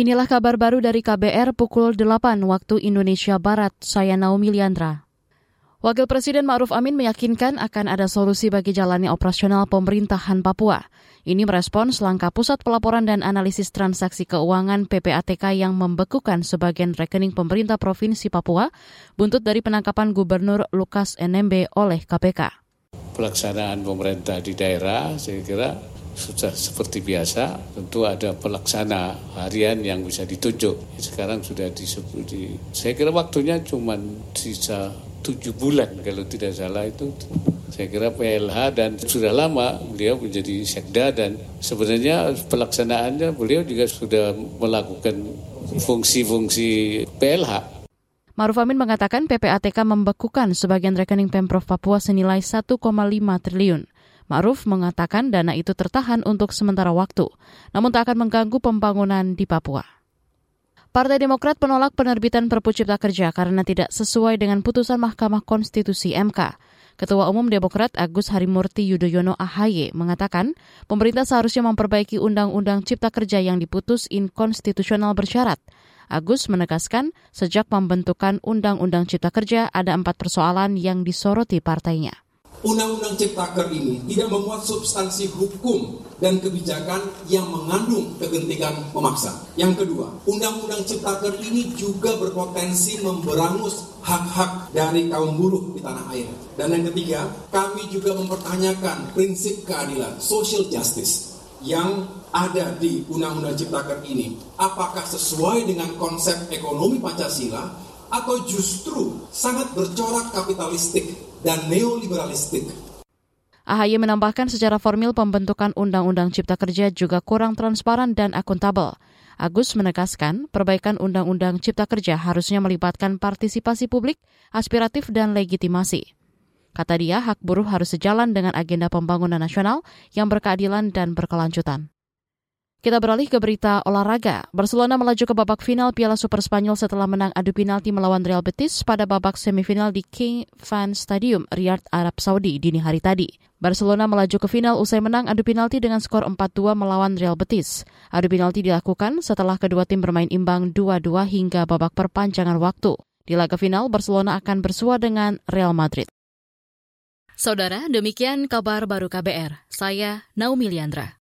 Inilah kabar baru dari KBR pukul 8 waktu Indonesia Barat. Saya Naomi Liandra. Wakil Presiden Ma'ruf Amin meyakinkan akan ada solusi bagi jalannya operasional pemerintahan Papua. Ini merespons langkah Pusat Pelaporan dan Analisis Transaksi Keuangan PPATK yang membekukan sebagian rekening pemerintah Provinsi Papua buntut dari penangkapan Gubernur Lukas NMB oleh KPK. Pelaksanaan pemerintah di daerah saya kira sudah seperti biasa, tentu ada pelaksana harian yang bisa ditunjuk. Sekarang sudah disebut di, saya kira waktunya cuma sisa tujuh bulan kalau tidak salah itu. Saya kira PLH dan sudah lama beliau menjadi sekda dan sebenarnya pelaksanaannya beliau juga sudah melakukan fungsi-fungsi PLH. Maruf Amin mengatakan PPATK membekukan sebagian rekening Pemprov Papua senilai 1,5 triliun. Ma'ruf mengatakan dana itu tertahan untuk sementara waktu, namun tak akan mengganggu pembangunan di Papua. Partai Demokrat menolak penerbitan Perpu Cipta Kerja karena tidak sesuai dengan putusan Mahkamah Konstitusi MK. Ketua Umum Demokrat Agus Harimurti Yudhoyono AHY mengatakan pemerintah seharusnya memperbaiki Undang-Undang Cipta Kerja yang diputus inkonstitusional bersyarat. Agus menegaskan sejak pembentukan Undang-Undang Cipta Kerja ada empat persoalan yang disoroti partainya. Undang-Undang Ciptaker ini tidak memuat substansi hukum dan kebijakan yang mengandung kegentingan memaksa. Yang kedua, Undang-Undang Ciptaker ini juga berpotensi memberangus hak-hak dari kaum buruh di tanah air. Dan yang ketiga, kami juga mempertanyakan prinsip keadilan, social justice, yang ada di Undang-Undang Ciptaker ini. Apakah sesuai dengan konsep ekonomi Pancasila atau justru sangat bercorak kapitalistik dan neoliberalistik. AHY menambahkan secara formil pembentukan Undang-Undang Cipta Kerja juga kurang transparan dan akuntabel. Agus menegaskan perbaikan Undang-Undang Cipta Kerja harusnya melibatkan partisipasi publik, aspiratif, dan legitimasi. Kata dia, hak buruh harus sejalan dengan agenda pembangunan nasional yang berkeadilan dan berkelanjutan. Kita beralih ke berita olahraga. Barcelona melaju ke babak final Piala Super Spanyol setelah menang adu penalti melawan Real Betis pada babak semifinal di King Fan Stadium, Riyadh, Arab Saudi dini hari tadi. Barcelona melaju ke final usai menang adu penalti dengan skor 4-2 melawan Real Betis. Adu penalti dilakukan setelah kedua tim bermain imbang 2-2 hingga babak perpanjangan waktu. Di laga final, Barcelona akan bersua dengan Real Madrid. Saudara, demikian kabar baru KBR. Saya Naomi Liandra.